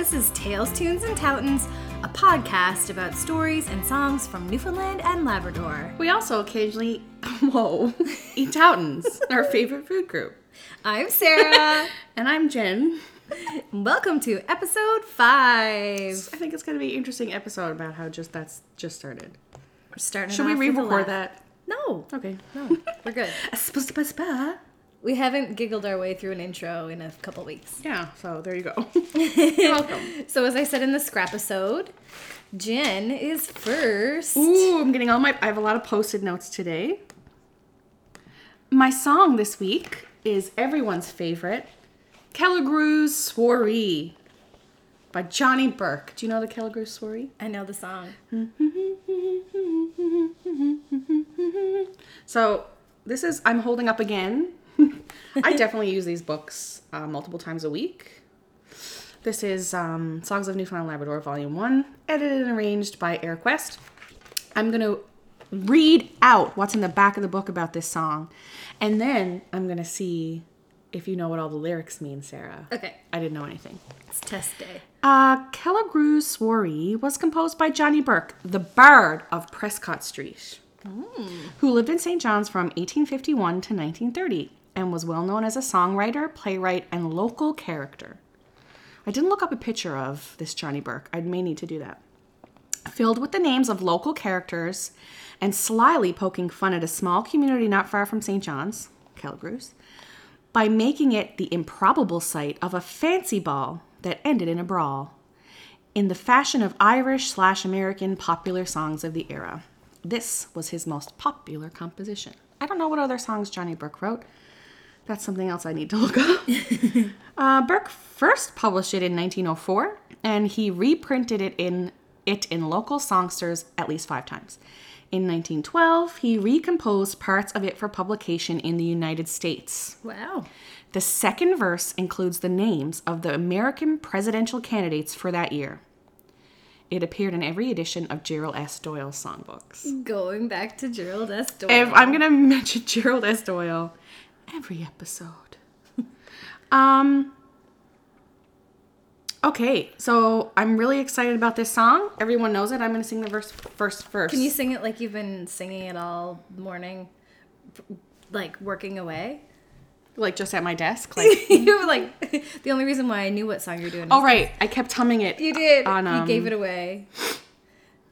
This is Tales, Tunes, and Toutons, a podcast about stories and songs from Newfoundland and Labrador. We also occasionally, whoa, eat Toutons, our favorite food group. I'm Sarah. And I'm Jen. Welcome to episode five. I think it's going to be an interesting episode about how just that's just started. We're starting. Should we re-record that? No, Okay. no, we're good. We haven't giggled our way through an intro in a couple weeks. Yeah, so there you go. You're welcome. So as I said in the scrap episode, Jen is first. Ooh, I'm getting all my. I have a lot of posted notes today. My song this week is everyone's favorite, Kelligrews Soiree by Johnny Burke. Do you know the Kelligrews Soiree? I know the song. So this is I'm holding up again. I definitely use these books uh, multiple times a week. This is um, Songs of Newfoundland Labrador, Volume One, edited and arranged by Eric West. I'm gonna read out what's in the back of the book about this song, and then I'm gonna see if you know what all the lyrics mean, Sarah. Okay, I didn't know anything. it's test day. Uh, Kelligrews Soiree was composed by Johnny Burke, the Bard of Prescott Street, who lived in St. John's from 1851 to 1930 and was well known as a songwriter, playwright, and local character. I didn't look up a picture of this Johnny Burke. I may need to do that. Filled with the names of local characters and slyly poking fun at a small community not far from St. John's, Kelligrews, by making it the improbable site of a fancy ball that ended in a brawl, in the fashion of Irish slash American popular songs of the era. This was his most popular composition. I don't know what other songs Johnny Burke wrote. That's something else I need to look up. uh, Burke first published it in 1904, and he reprinted it in it in local songsters at least five times. In 1912, he recomposed parts of it for publication in the United States. Wow. The second verse includes the names of the American presidential candidates for that year. It appeared in every edition of Gerald S. Doyle's songbooks. Going back to Gerald S. Doyle. If I'm gonna mention Gerald S. Doyle every episode. um. Okay, so I'm really excited about this song. Everyone knows it. I'm gonna sing the verse first. First. Can you sing it like you've been singing it all morning, like working away? like just at my desk? Like, you were like the only reason why I knew what song you're doing. oh right, I kept humming it. you did. On, um, you gave it away.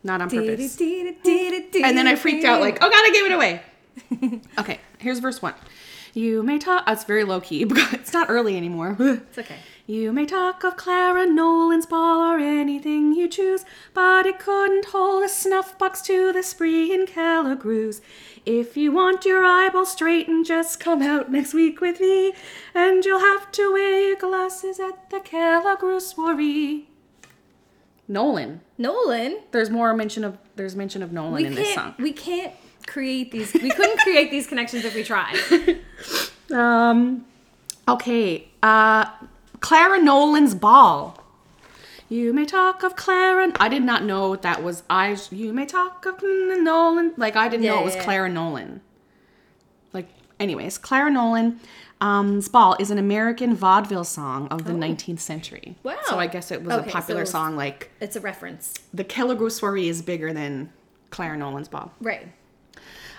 Not on purpose. And And then I freaked out, like, oh god, I gave it away. okay, here's verse one. You may talk. Oh, it's very low key. because It's not early anymore. it's okay. You may talk of Clara Nolan's ball or anything you choose, but it couldn't hold a snuff box to the spree in Kelligrews. If you want your eyeball straightened, just come out next week with me, and you'll have to wear your glasses at the Kelligrews soiree. Nolan. Nolan, There's more mention of there's mention of Nolan we in this song. We can't create these. We couldn't create these connections if we tried. Um, okay. Uh, Clara Nolan's ball. You may talk of Clara. I did not know that was I. You may talk of Nolan. Like I didn't know it was yeah, yeah. Clara Nolan. Like, anyways, Clara Nolan. Um, ball is an American vaudeville song of the 19th century. Oh. Wow. So I guess it was Okay, a popular so- song. Like It's a reference, the Kelligrew Soiree is bigger than Clara Nolan's ball. right?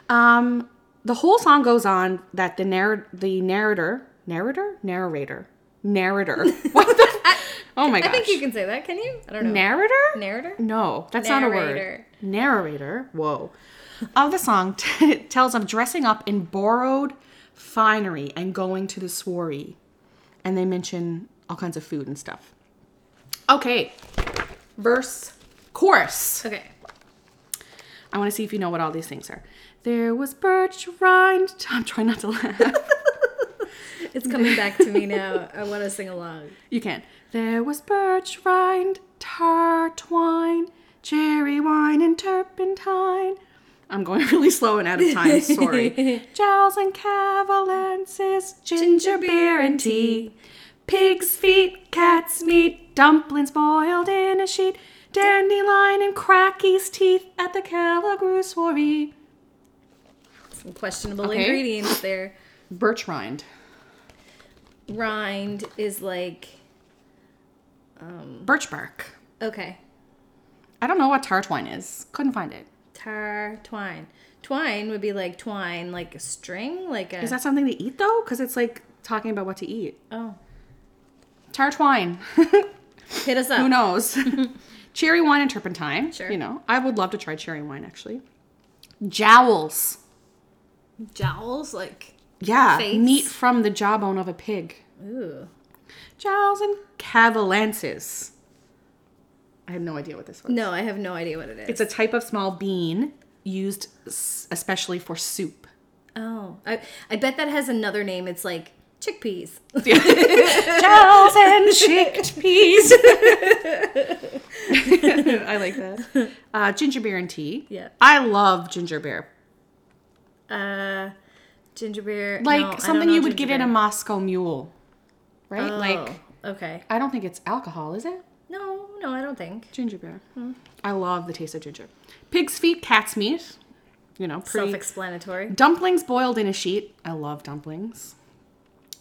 Um, the whole song goes on that the narr- the narrator, narrator, narrator, narrator. What the? oh my gosh. I think you can say that. Can you? I don't know. narrator. Narrator. No, that's not a word. Narrator. Narrator. Whoa. Of the song t- tells of dressing up in borrowed finery and going to the soiree, and they mention all kinds of food and stuff. Okay, verse, chorus. Okay. I want to see if you know what all these things are. There was birch rind. I'm trying not to laugh. It's coming back to me now. I want to sing along. You can. There was birch rind, tar twine, cherry wine, and turpentine. I'm going really slow and out of time. Sorry. Jowls and cavalances, ginger beer and tea, pig's feet, cat's meat, dumplings boiled in a sheet, dandelion and cracky's teeth at the Kelligrew soiree. Questionable Okay. ingredients there. Birch rind. Rind is like um, Birch bark. Okay. I don't know what tar twine is. Couldn't find it. Tar twine. Twine would be like twine, like a string, like a. Is that something to eat though? Because it's like talking about what to eat. oh, Tar twine. hit us up. Who knows? cherry wine and turpentine. Sure. You know, I would love to try cherry wine actually. Jowls. Jowls, like. Yeah, Face. meat from the jawbone of a pig. Ooh. Jowls and cavalances. I have no idea what this was. No, I have no idea what it is. It's a type of small bean used especially for soup. oh, I, I bet that has another name. It's like chickpeas. Jowls and chickpeas. I like that. Uh, ginger beer and tea. Yeah. I love ginger beer. Uh, ginger beer. Like no, something you would get in a. Moscow mule. Right? Oh, Like, okay. I don't think it's alcohol, is it? No, no, I don't think. Ginger beer. I love the taste of ginger. Pig's feet, cat's meat. You know, pretty. Self-explanatory. Dumplings boiled in a sheet. I love dumplings.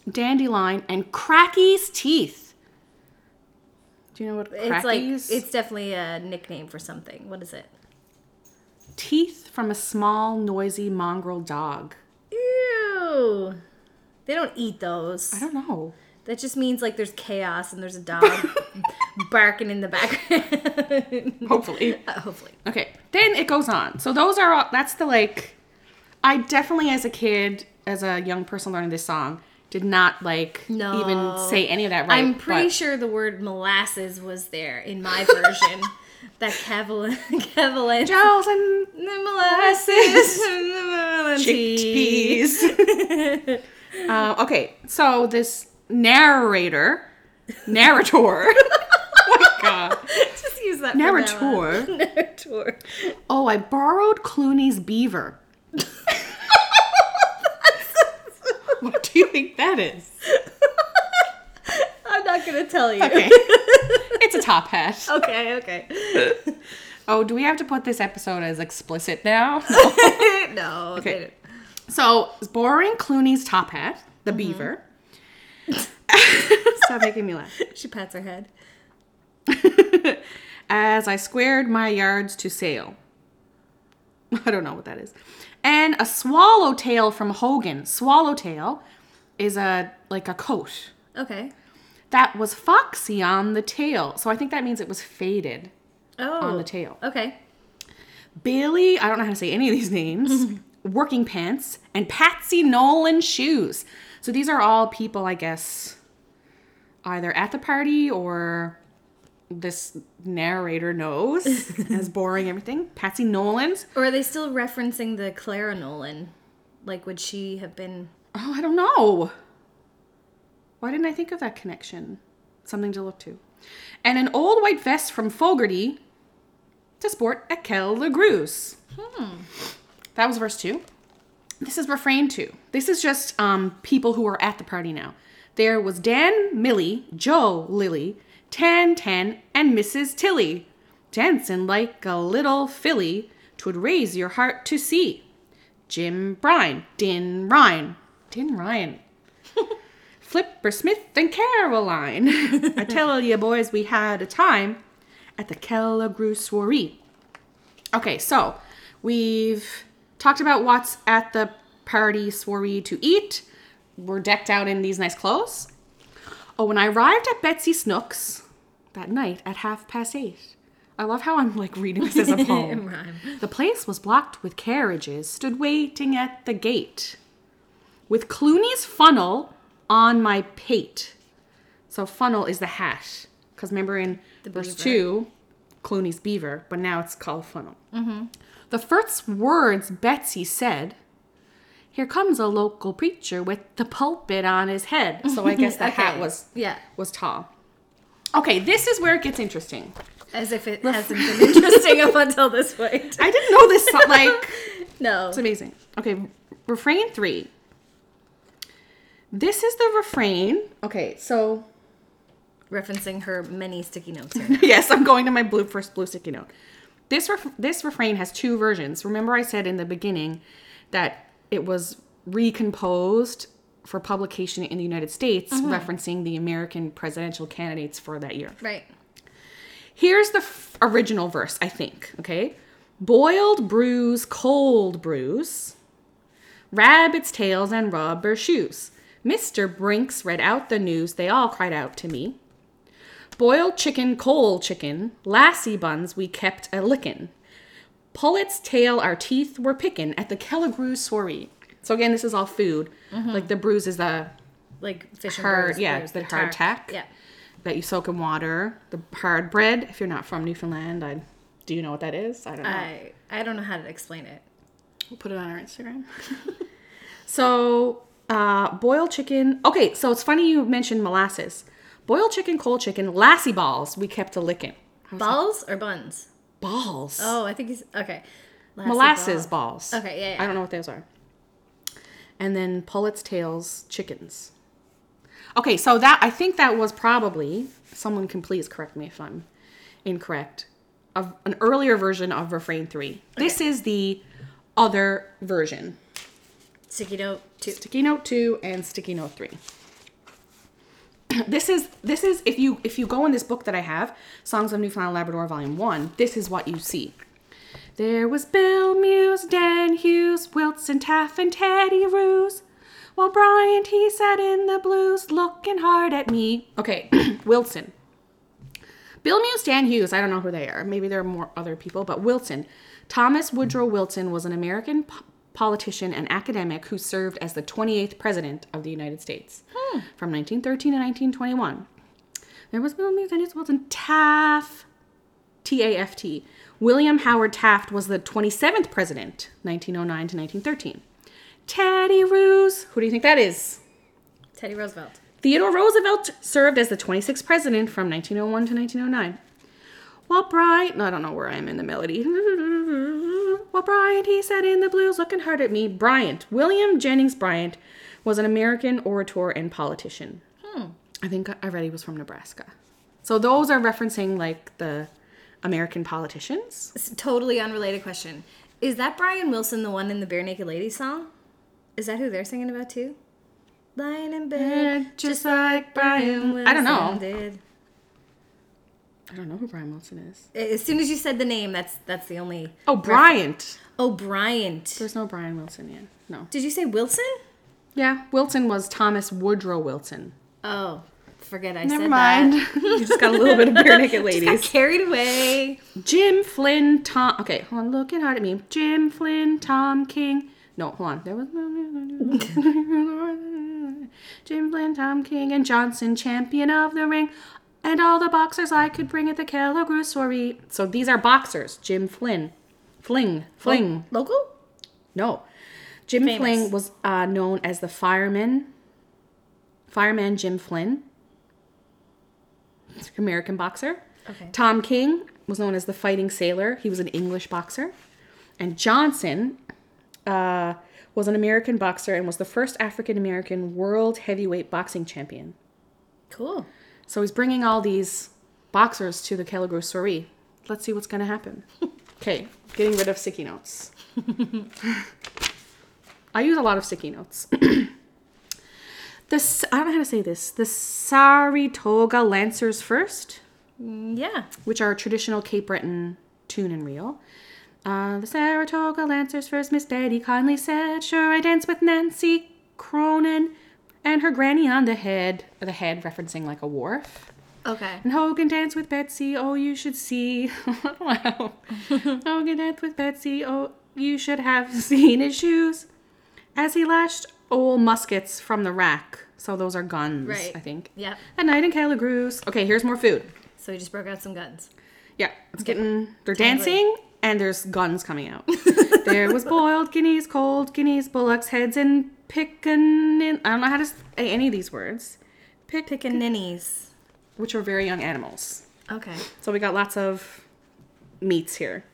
Dandelion and Cracky's teeth. Do you know what It's like it's definitely a nickname for something. What is it? Teeth from a small, noisy mongrel dog. Ew. They don't eat those. I don't know. That just means like there's chaos and there's a dog barking in the background. Hopefully. Uh, Hopefully. Okay. Then it goes on. So those are all, that's the like, I definitely as a kid, as a young person learning this song, did not like No. even say any of that right. I'm pretty but- sure the word molasses was there in my version. that cavalan cavalan Jowls and molasses and chickpeas. uh, okay, so this narrator, narrator. oh my god, Just use that. from now on. narrator. Narrator. Oh, I borrowed Clooney's beaver. what do you think that is? I'm not gonna tell you. Okay, it's a top hat. okay. Okay. Oh, do we have to put this episode as explicit now? no. Okay. Okay. So, borrowing Clooney's top hat, the mm-hmm. beaver. Stop making me laugh. She pats her head. As I squared my yards to sail. I don't know what that is. And a swallowtail from Hogan. Swallowtail is a like a coat Okay. that was foxy on the tail. So I think that means it was faded Oh. on the oh, tail. Okay. Billy, I don't know how to say any of these names. Working pants and Patsy Nolan shoes. So these are all people, I guess, either at the party or this narrator knows as boring everything. Patsy Nolan's. Or are they still referencing the Clara Nolan? Like, would she have been? Oh, I don't know. Why didn't I think of that connection? Something to look to. And an old white vest from Fogarty to sport at Kelligrews. That was verse two. This is refrain two. This is just um, people who are at the party now. There was Dan, Millie, Joe, Lily, Tan Tan, and Mrs. Tilly, dancing like a little filly, twould raise your heart to see. Jim Brine, Din Ryan, Din Ryan, Flipper Smith, and Caroline. I tell you, boys, we had a time at the Kelligrew soiree. Okay, so we've talked about what's at the party soiree to eat. We're decked out in these nice clothes. Oh, when I arrived at Betsy Snook's that night at half past eight. I love how I'm like reading this as a poem. The place was blocked with carriages, stood waiting at the gate, with Clooney's funnel on my pate. So funnel is the hat, because remember in verse beaver. two, Clooney's beaver, but now it's called funnel. Mm-hmm. The first words Betsy said. Here comes a local preacher with the pulpit on his head. So I guess the hat was Yeah. was tall. Okay, this is where it gets interesting. As if it hasn't been interesting up until this point. I didn't know this. Like, No. it's amazing. Okay, refrain three. This is the refrain. Okay, so Referencing her many sticky notes here. yes, I'm going to my blue first blue sticky note. This ref- this refrain has two versions. Remember, I said in the beginning that it was recomposed for publication in the United States, mm-hmm. referencing the American presidential candidates for that year. Right. Here's the f- original verse, I think. Okay. Boiled brews, cold brews, rabbits' tails and rubber shoes. Mr. Brinks read out the news, they all cried out to me. Boiled chicken, cold chicken, lassie buns we kept a lickin'. Pullet's tail our teeth were pickin' at the Kelligrew soiree. So again, this is all food. Like the bruise is the Like fish and Hard- birds, yeah, birds, the hard tack. Yeah. that you soak in water. The hard bread. If you're not from Newfoundland, I do you know what that is? I don't know. I I don't know how to explain it. We'll put it on our Instagram. so, uh, boiled chicken. Okay, so it's funny you mentioned molasses. Boiled chicken, cold chicken, lassie balls. We kept a licking. Balls or buns? Balls. Oh, I think he's okay. Lassie molasses ball. balls. Okay, yeah, yeah. I don't know what those are. And then pullets, tails, chickens. Okay, so that I think that was probably someone can please correct me if I'm incorrect. Of an earlier version of refrain three. This is the other version. Sticky note two. Sticky note two and sticky note three. this is this is if you if you go in this book that I have, Songs of Newfoundland Labrador Volume One, this is what you see. There was Bill Muse, Dan Hughes, Wilson Taft, and Teddy Ruse. While Bryant he sat in the blues, looking hard at me. Okay, Wilson. Bill Muse, Dan Hughes, I don't know who they are. Maybe there are more other people, but Wilson. Thomas Woodrow Wilson was an American politician and academic who served as the 28th president of the United States hmm. from 1913 to 1921. There was William Hughes, Wilson, Taft, T A F T. William Howard Taft was the 27th president, 1909 to 1913. Teddy Roos, who do you think that is? Teddy Roosevelt. Theodore Roosevelt served as the 26th president from 1901 to 1909. While Bryant, no, I don't know where I am in the melody. While Bryant, he said in the blues looking hard at me. Bryant, William Jennings Bryant, was an American orator and politician. Hmm. I think I read he was from Nebraska. So those are referencing like the American politicians. It's totally unrelated question. Is that Brian Wilson the one in the Barenaked Ladies song? Is that who they're singing about too? Lying in bed, just like Brian Wilson I don't know. did. I don't know who Brian Wilson is. As soon as you said the name, that's that's the only. Oh, Bryant. Oh, Bryant. There's no Brian Wilson yet. No. Did you say Wilson? Yeah, Wilson was Thomas Woodrow Wilson. Oh, forget I said that. Never said mind. that. you just got a little bit of bare naked Got ladies. carried away. Jim Flynn, Tom. Okay, hold on. Looking hard at me. Jim Flynn, Tom King. No, hold on. There was Jim Flynn, Tom King, and Johnson, champion of the ring, and all the boxers I could bring at the soiree. So these are boxers. Jim Flynn, Fling, Fling. Local? No, Jim Famous. Fling was uh, known as the fireman. Fireman Jim Flynn, American boxer. Okay. Tom King was known as the fighting sailor. He was an English boxer. And Johnson uh, was an American boxer and was the first African American world heavyweight boxing champion. Cool. So he's bringing all these boxers to the Kelligrew soiree. Let's see what's going to happen. Okay, getting rid of sticky notes. I use a lot of sticky notes. this I don't know how to say this. The Saratoga Lancers first, Mm, Yeah. which are a traditional Cape Breton tune and reel. Uh, the Saratoga Lancers first, Miss Betty kindly said, "Sure, I dance with Nancy Cronin and her granny on the head." The head referencing like a wharf. Okay. And Hogan dance with Betsy, oh, you should see. wow. Hogan dance with Betsy, oh, you should have seen his shoes. As he lashed old muskets from the rack. So those are guns, Right. I think. Yep. At night in Kelligrews. Okay, here's more food. So he just broke out some guns. Yeah, it's getting, they're dancing and there's guns coming out. there was boiled guineas, cold guineas, bullocks' heads, and pickanin. I don't know how to say any of these words. Pick, Pickaninnies. which are very young animals. Okay. So we got lots of meats here.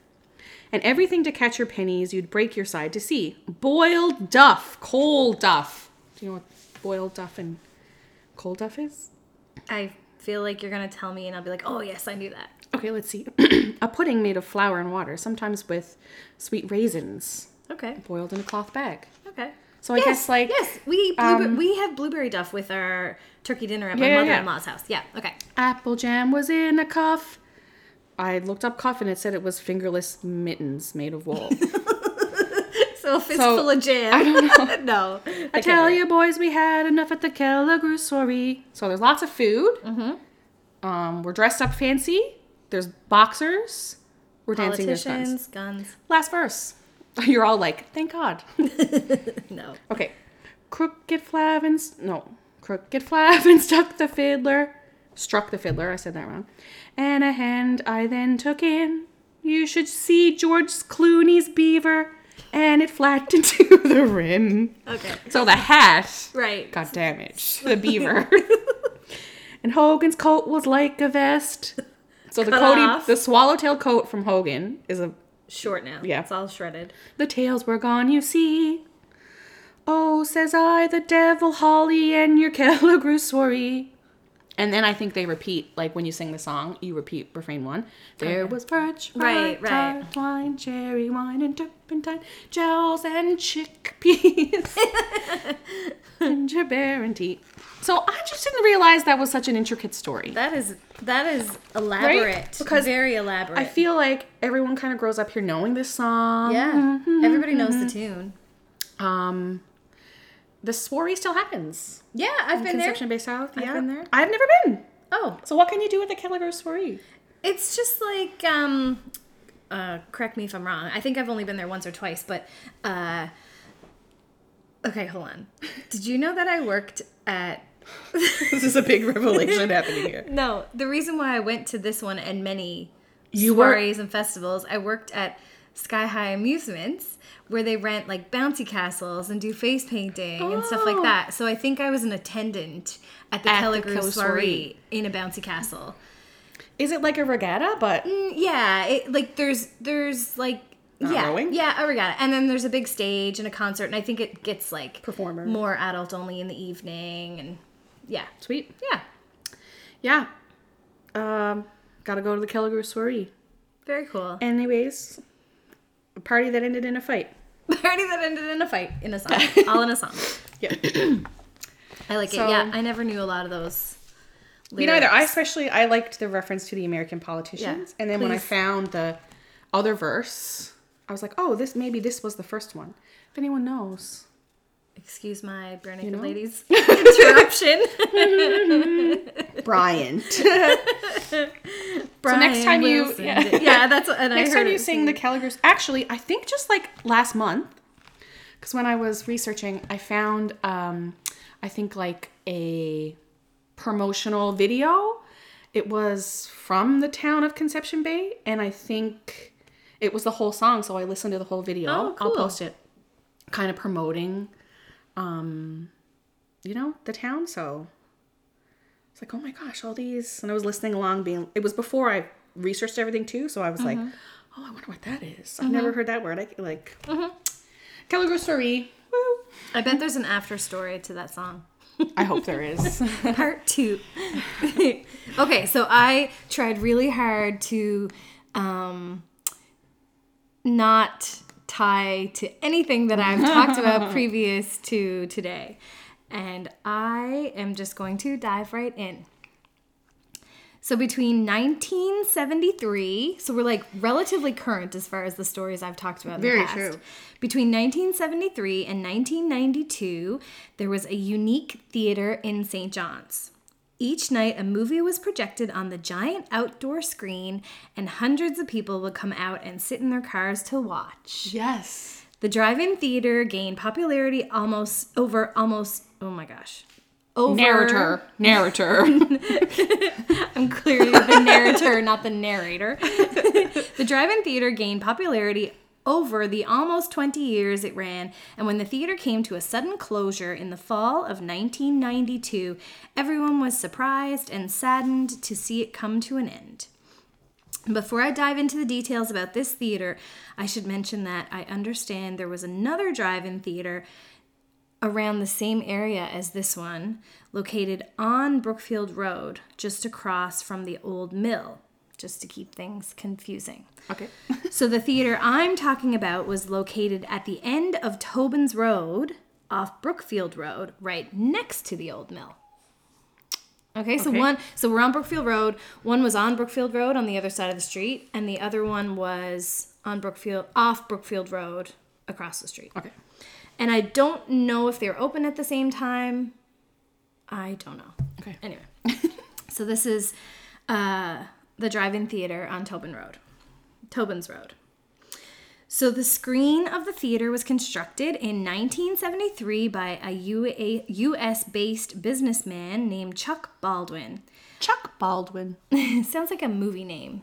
And everything to catch your pennies, you'd break your side to see. Boiled duff, cold duff. Do you know what boiled duff and cold duff is? I feel like you're gonna tell me, and I'll be like, "Oh yes, I knew that." Okay, let's see. a pudding made of flour and water, sometimes with sweet raisins, Okay. boiled in a cloth bag. Okay. So I guess like yes, we blueber- we have blueberry duff with our turkey dinner at my Yeah, yeah, yeah. mother-in-law's house. Yeah, okay. apple jam was in a cuff. I looked up cuff and it said it was fingerless mittens made of wool. So a fistful of jam. I don't no. I tell you, boys, we had enough at the Kelligrew Soiree. So there's lots of food. Mm-hmm. Um, we're dressed up fancy. There's boxers. We're dancing. There's guns. Guns. Last verse. You're all like, thank God. No. Okay. Crooked Flavin, no, Crooked Flavin stuck the fiddler, struck the fiddler, I said that wrong, and a hand I then took in. You should see George Clooney's beaver, and it flattened to the rim. Okay. So the hat Right. got damaged, the beaver. and Hogan's coat was like a vest. So the Cody, off. the swallowtail coat from Hogan is a Short now. Yeah. It's all shredded. the tails were gone, you see. Oh, says I, the devil Holly and your Kelligrew soiree. And then I think they repeat, like when you sing the song, you repeat refrain one. There was birch, Right, right, right. wine, cherry wine, and turpentine, gels and chickpeas, ginger beer and tea. So I just didn't realize that was such an intricate story. That is that is elaborate. right? Because very elaborate. I feel like everyone kind of grows up here knowing this song. yeah. Everybody knows Mm-hmm. the tune. Um, the soiree still happens. Yeah, I've been there. Conception Bay South. I've yeah. been there. I've never been. Oh, So what can you do at the Kelligrew soiree? It's just like um uh correct me if I'm wrong. I think I've only been there once or twice, but uh Okay, hold on. Did you know that I worked at this is a big revelation happening here. No, the reason why I went to this one and many You were- soirees and festivals, I worked at Sky High Amusements where they rent like bouncy castles and do face painting and stuff like Oh. that. So I think I was an attendant at the At the Kelligrew Kelligrew soiree soiree. in a bouncy castle. Is it like a regatta? But Mm, Yeah, it, like there's there's like Not yeah rowing? yeah a regatta, and then there's a big stage and a concert, and I think it gets like Performer. more adult only in the evening, and yeah sweet. yeah Yeah. Um, gotta go to the Kelligrew soiree. very cool. Anyways, a party that ended in a fight. Party that ended in a fight in a song, all in a song. Yeah. I like So- it. Yeah, I never knew a lot of those. Me neither. I especially I liked the reference to the American politicians, Yeah, and then when I found the other verse, I was like, oh, this maybe this was the first one. If anyone knows, Excuse my bare naked know? ladies interruption. Brian. Brian next time you- yeah. yeah, that's and I Next heard time you it sing the Kelligrews, actually, I think just like last month, because when I was researching, I found, um, I think like a promotional video. It was from the town of Conception Bay, and I think it was the whole song. So I listened to the whole video. Oh, I'll post it, kind of promoting, um, you know, the town. So it's like, oh my gosh, all these. And I was listening along, being, it was before I researched everything too. So I was like, Mm-hmm. oh, I wonder what that is. I've never heard that word. I like, mm story. Woo. I bet there's an after story to that song. I hope there is. Part two. okay, so I tried really hard to um, not tie to anything that I've talked about previous to today. And I am just going to dive right in. So between 1973, so we're like relatively current as far as the stories I've talked about in Very the past. true. Between 1973 and 1992, there was a unique theater in St. John's. Each night, a movie was projected on the giant outdoor screen, and hundreds of people would come out and sit in their cars to watch. yes. The drive-in theater gained popularity almost over almost oh my gosh. Over Narrator. Narrator. I'm clearly the narrator, not the narrator. the drive-in theater gained popularity over the almost 20 years it ran, and when the theater came to a sudden closure in the fall of 1992, everyone was surprised and saddened to see it come to an end. Before I dive into the details about this theater, I should mention that I understand there was another drive in theater around the same area as this one, located on Brookfield Road, just across from the old mill, just to keep things confusing. okay. So the theater I'm talking about was located at the end of Tobin's Road off Brookfield Road, right next to the old mill. Okay, so Okay. one, so we're on Brookfield Road. One was on Brookfield Road on the other side of the street, and the other one was on Brookfield, off Brookfield Road, across the street. Okay. And I don't know if they were open at the same time. I don't know. Okay. Anyway, so this is uh, the drive-in theater on Tobin Road, Tobin's Road. So the screen of the theater was constructed in 1973 by a UA, U.S.-based businessman named Chuck Baldwin. Chuck Baldwin. Sounds like a movie name.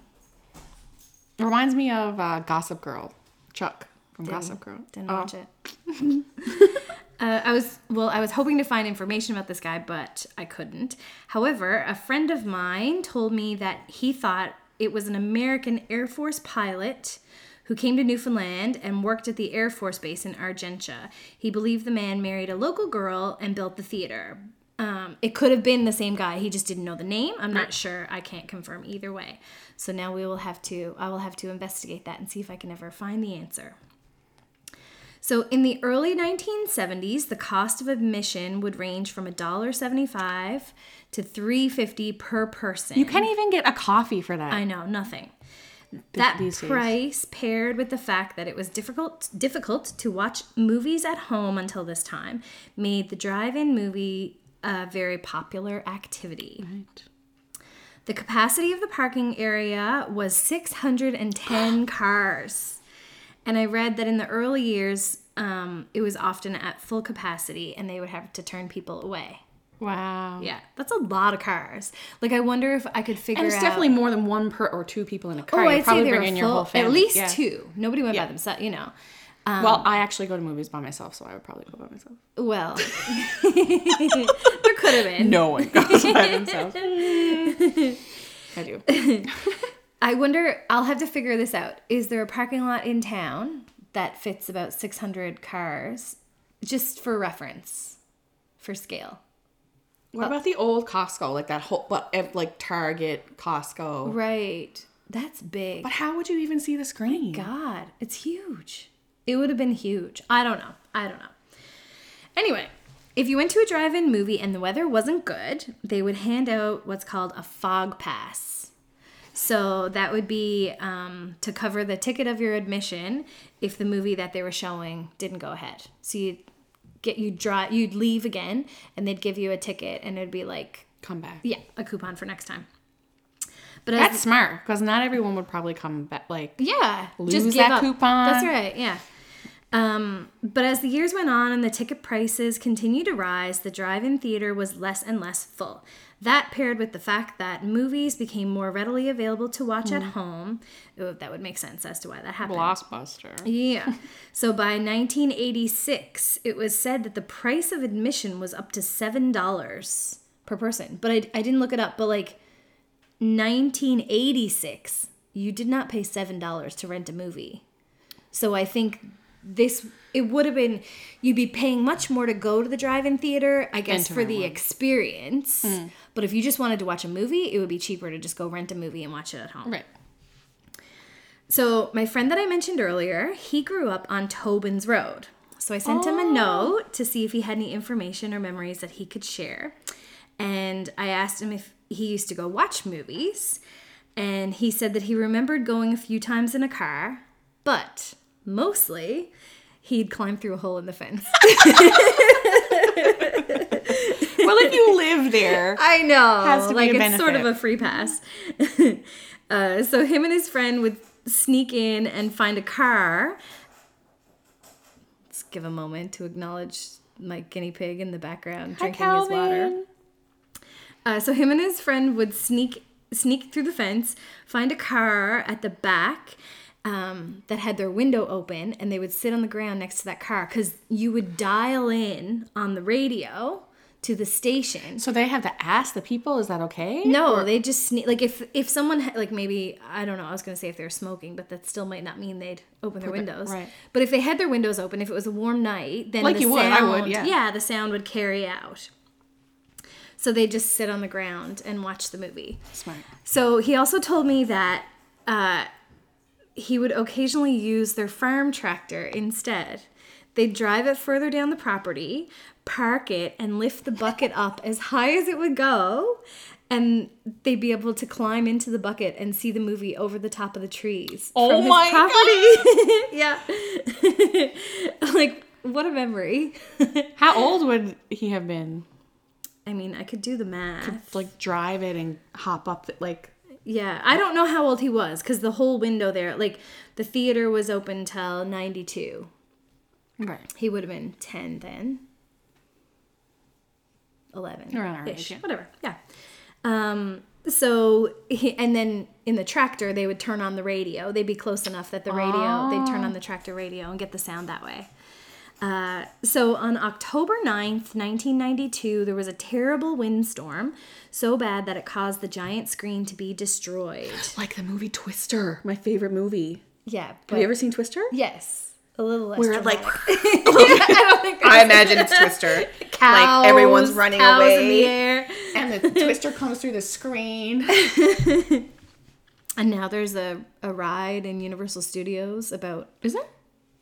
Reminds me of uh, Gossip Girl. Chuck from Gossip Girl. Didn't Oh, watch it. uh, I was well. I was hoping to find information about this guy, but I couldn't. However, a friend of mine told me that he thought it was an American Air Force pilot who came to Newfoundland and worked at the Air Force Base in Argentia. He believed the man married a local girl and built the theater. Um, it could have been the same guy. He just didn't know the name. I'm not sure. I can't confirm either way. So now we will have to. I will have to investigate that and see if I can ever find the answer. So in the early 1970s, the cost of admission would range from $1.75 to $3.50 per person. You can't even get a coffee for that. I know, nothing. That price paired with the fact that it was difficult difficult to watch movies at home until this time made the drive-in movie a very popular activity. Right. The capacity of the parking area was 610 cars. And I read that in the early years, um, it was often at full capacity and they would have to turn people away. Wow. Yeah, that's a lot of cars. Like, I wonder if I could figure And it's out. definitely more than one per or two people in a car. Oh, I'd say probably were bring in your full, whole family. at least Yeah. two. Nobody went Yeah. by themselves, you know. well, I actually go to movies by myself, so I would probably go by myself. Well, there could have been. No one goes by themselves. I do. I wonder, I'll have to figure this out. Is there a parking lot in town that fits about 600 cars just for reference, for scale? What uh, about the old Costco, like that whole, but like Target, Costco? Right. That's big. But how would you even see the screen? God, it's huge. It would have been huge. I don't know. I don't know. Anyway, if you went to a drive in movie and the weather wasn't good, they would hand out what's called a fog pass. So that would be um, to cover the ticket of your admission if the movie that they were showing didn't go ahead. So you'd get you drive, you'd leave again, and they'd give you a ticket, and it'd be like, Come back. yeah, a coupon for next time. But as That's smart because not everyone would probably come back. Like, Yeah, Lose that coupon. That's right. Yeah. Um, but as the years went on and the ticket prices continued to rise, the drive-in theater was less and less full. That paired with the fact that movies became more readily available to watch Mm. at home, oh, that would make sense as to why that happened. Blockbuster. Yeah. So by 1986, it was said that the price of admission was up to $7 per person. But I, I didn't look it up, but like 1986, you did not pay $7 to rent a movie. So I think this it would have been you'd be paying much more to go to the drive-in theater, I guess for the one. experience. But if you just wanted to watch a movie, it would be cheaper to just go rent a movie and watch it at home. Right. So, my friend that I mentioned earlier, he grew up on Tobin's Road. So, I sent him a Oh. note to see if he had any information or memories that he could share. And I asked him if he used to go watch movies. And he said that he remembered going a few times in a car, but mostly he'd climb through a hole in the fence. Well, if you live there, I know. Has to be like a it's sort of a free pass. uh, so him and his friend would sneak in and find a car. Let's give a moment to acknowledge my guinea pig in the background Hi, drinking his water. Uh, so him and his friend would sneak sneak through the fence, find a car at the back um, that had their window open, and they would sit on the ground next to that car because you would dial in on the radio to the station. So they have to ask the people, is that okay? No, they just sneak. Like if if someone like maybe I don't know. I was gonna say if they were smoking, but that still might not mean they'd open their windows. right. But if they had their windows open, if it was a warm night, then Like the you would, I would, yeah. the sound would carry out. So they just sit on the ground and watch the movie. Smart. So he also told me that uh, he would occasionally use their farm tractor instead. They'd drive it further down the property, park it, and lift the bucket up as high as it would go. And they'd be able to climb into the bucket and see the movie over the top of the trees. Oh from his my property. yeah. like, what a memory. How old would he have been? I mean, I could do the math. Like drive it and hop up, the, like Yeah, I don't know how old he was because the whole window there, like the theater was open till 92. right. He would have been 10 then. 11. Around our age, yeah. Whatever. Yeah. Um, so, he, and then in the tractor, they would turn on the radio. They'd be close enough that the radio, they'd turn on the tractor radio and get the sound that way. Uh, so on October 9th, 1992, there was a terrible windstorm, so bad that it caused the giant screen to be destroyed. Like the movie Twister, my favorite movie. Yeah. But, Have you ever seen Twister? Yes. A little less. Where like dramatic. I don't think I imagine it's Twister. like everyone's running cows away, in the air. and the Twister comes through the screen. And now there's a, a ride in Universal Studios about Is it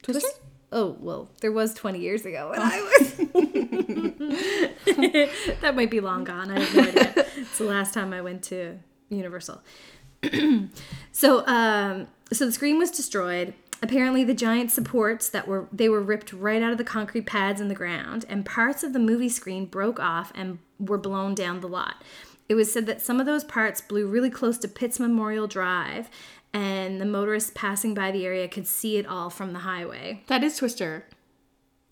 Twister? Oh well there was 20 years ago and I was that might be long gone. I have no idea it's the last time I went to Universal. So um so the screen was destroyed. Apparently the giant supports that were they were ripped right out of the concrete pads in the ground and parts of the movie screen broke off and were blown down the lot it was said that some of those parts blew really close to Pitts Memorial Drive and the motorists passing by the area could see it all from the highway That is Twister.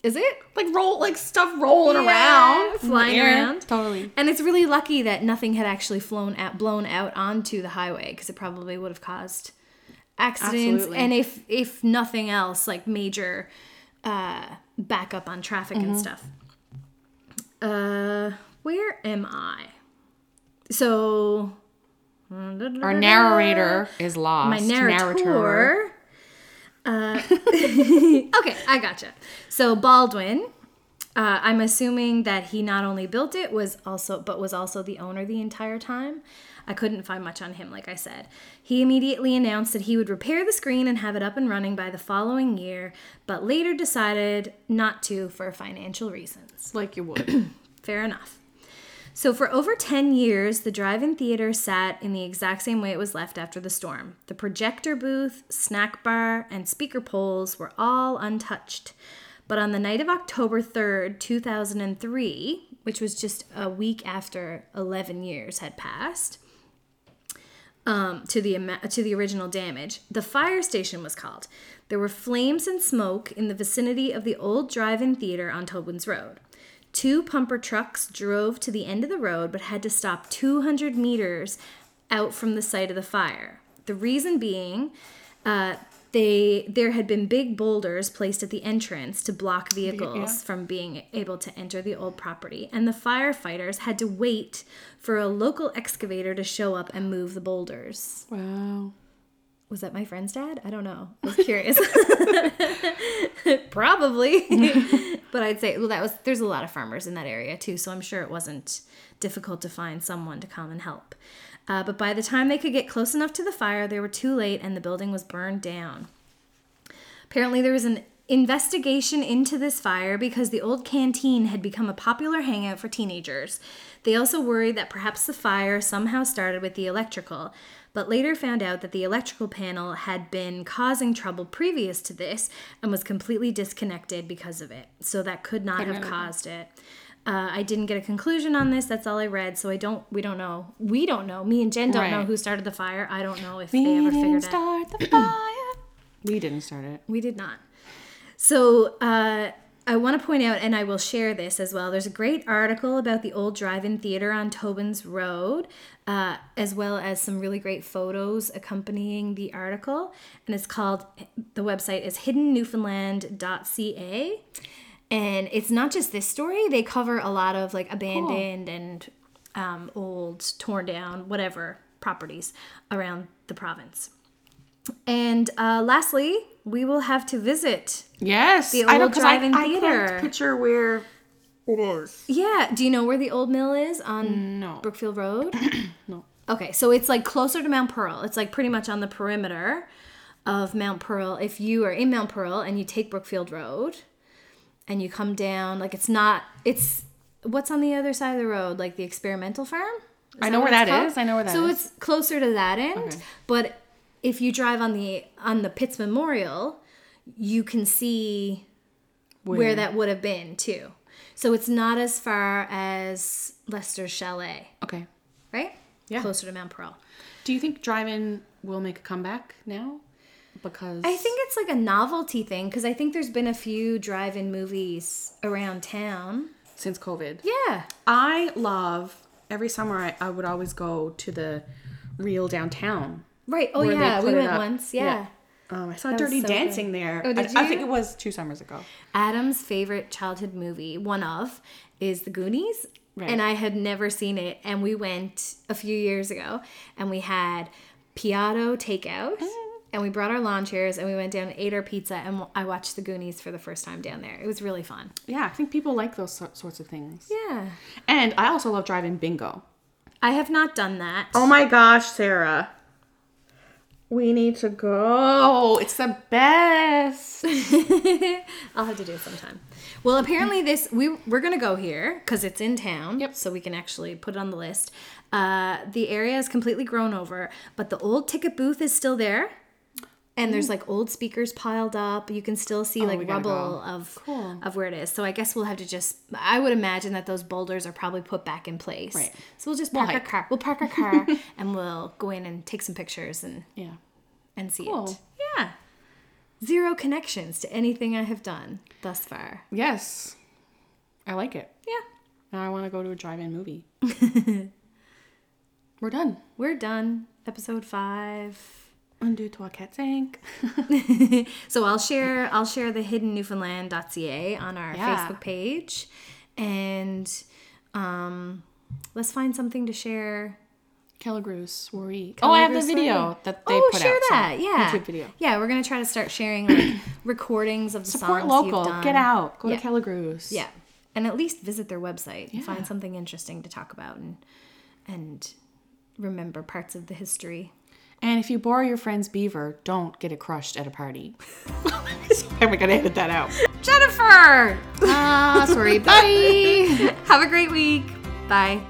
is it Like roll, like stuff rolling Yeah, around, flying around. Totally. And it's really lucky that nothing had actually flown out, blown out onto the highway because it probably would have caused accidents. Absolutely. And if if nothing else, like major uh, backup on traffic Mm-hmm. and stuff. Uh, where am I? So Our narrator is lost. my narrator. Uh, okay, I gotcha. So Baldwin, uh, I'm assuming that he not only built it was also, but was also the owner the entire time. I couldn't find much on him, like I said. He immediately announced that he would repair the screen and have it up and running by the following year, but later decided not to for financial reasons. Like you would. Fair enough. So, for over 10 years, the drive in theater sat in the exact same way it was left after the storm. The projector booth, snack bar, and speaker poles were all untouched. But on the night of October 3rd, 2003, which was just a week after 11 years had passed, um, to the to the original damage. The fire station was called. There were flames and smoke in the vicinity of the old drive-in theater on Tobin's Road. Two pumper trucks drove to the end of the road but had to stop 200 meters out from the site of the fire. The reason being, uh, they there had been big boulders placed at the entrance to block vehicles from being able to enter the old property, and the firefighters had to wait for a local excavator to show up and move the boulders. wow. Was that my friend's dad? I don't know. I was curious. Probably. but I'd say well that was there's a lot of farmers in that area too, so I'm sure it wasn't difficult to find someone to come and help. Uh, but by the time they could get close enough to the fire, they were too late and the building was burned down. Apparently, there was an investigation into this fire because the old canteen had become a popular hangout for teenagers. They also worried that perhaps the fire somehow started with the electrical, but later found out that the electrical panel had been causing trouble previous to this and was completely disconnected because of it. So that could not have caused it. Uh, I didn't get a conclusion on this. That's all I read. So I don't. We don't know. We don't know. Me and Jen don't know who started the fire. I don't know if We they ever didn't start the fire. we didn't start it. We did not. So uh, I want to point out, and I will share this as well. There's a great article about the old drive-in theater on Tobin's Road, uh, as well as some really great photos accompanying the article. And it's called. The website is hiddennewfoundland.ca, and it's not just this story. They cover a lot of like abandoned and um, old, torn down, whatever properties around the province. And uh, lastly, we will have to visit. Yes. The I old I- drive-in I, theater. can't picture where it is. Yeah, do you know where the old mill is on No. Brookfield Road? No. Okay, so it's like closer to Mount Pearl. It's like pretty much on the perimeter of Mount Pearl. If you are in Mount Pearl and you take Brookfield Road, and you come down. Like it's not. It's what's on the other side of the road, like the experimental farm. Is I know where that called? is. I know where that so is. it's closer to that end, Okay. but if you drive on the on the Pitts Memorial, you can see where, that would have been too. So it's not as far as Leicester Chalet, Okay. right? Yeah. Closer to Mount Pearl. Do you think drive-in will make a comeback now? Because I think it's like a novelty thing because I think there's been a few drive-in movies around town. since COVID, Yeah. I love every summer. I, I would always go to the real downtown. Right. Oh yeah, we went once. Yeah. Um, I saw was Dirty so Dancing good. there. Oh, did I, I think it was two summers ago. Adam's favorite childhood movie, one of, is The Goonies. Right. And I had never seen it. And we went a few years ago and we had Piatto takeout. Mm. And we brought our lawn chairs and we went down and ate our pizza. And I watched The Goonies for the first time down there. It was really fun. Yeah, I think people like those sorts of things. Yeah. And I also love driving bingo. I have not done that. Oh my gosh, Sarah. We need to go. It's the best. I'll have to do it sometime. Well, apparently this we we're gonna go here because it's in town. Yep. So we can actually put it on the list. Uh, the area is completely grown over, but the old ticket booth is still there. And there's mm. like old speakers piled up. You can still see oh, we like rubble go. of Cool. of where it is. So I guess we'll have to just. I would imagine that those boulders are probably put back in place. Right. So we'll just park our car. We'll park our car and we'll go in and take some pictures and Yeah. and see Cool. it. Yeah. Zero connections to anything I have done thus far. Yes. I like it. Yeah. Now I want to go to a drive-in movie. We're done. We're done. Episode five. Un, deux, trois, quatre, cinq. So I'll share I'll share the hiddennewfoundland.ca on our Yeah. Facebook page. And um let's find something to share. Kelligrews, Worry. Oh, I have the video that they oh, put share out. so- that. yeah. YouTube video. Yeah, we're gonna try to start sharing like recordings of the Support songs local. you've done. Get out. Go Yeah. to Kelligrews. Yeah. And at least visit their website and Yeah. find something interesting to talk about and and remember parts of the history. And if you borrow your friend's beaver, don't get it crushed at a party. I'm gonna edit that out. Jennifer! Ah, sorry. Bye. Have a great week. Bye.